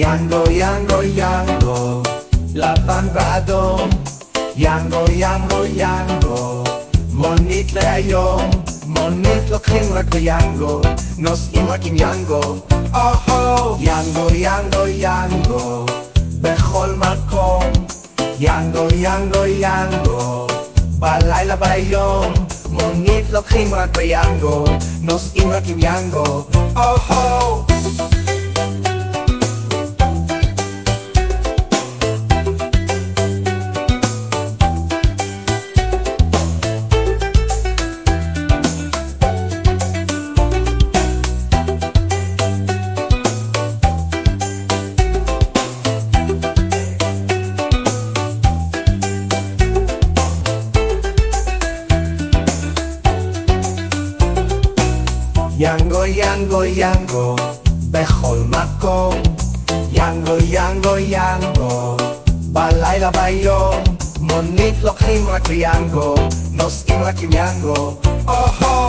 Yango, yango, yango, la pampa Yango, yango, yango, monit le ayom. Monit lo yango, nos im aquí yango. Oh, yango, yango, yango, bejol malcom Yango, yango, yango, balay la bayom. Monit lo yango, nos im kim yango. ינגו ינגו ינגו בכל מקום ינגו ינגו ינגו בלילה ביום מונית לוקחים רק ביאנגו נוסעים רק עם יאנגו או-הו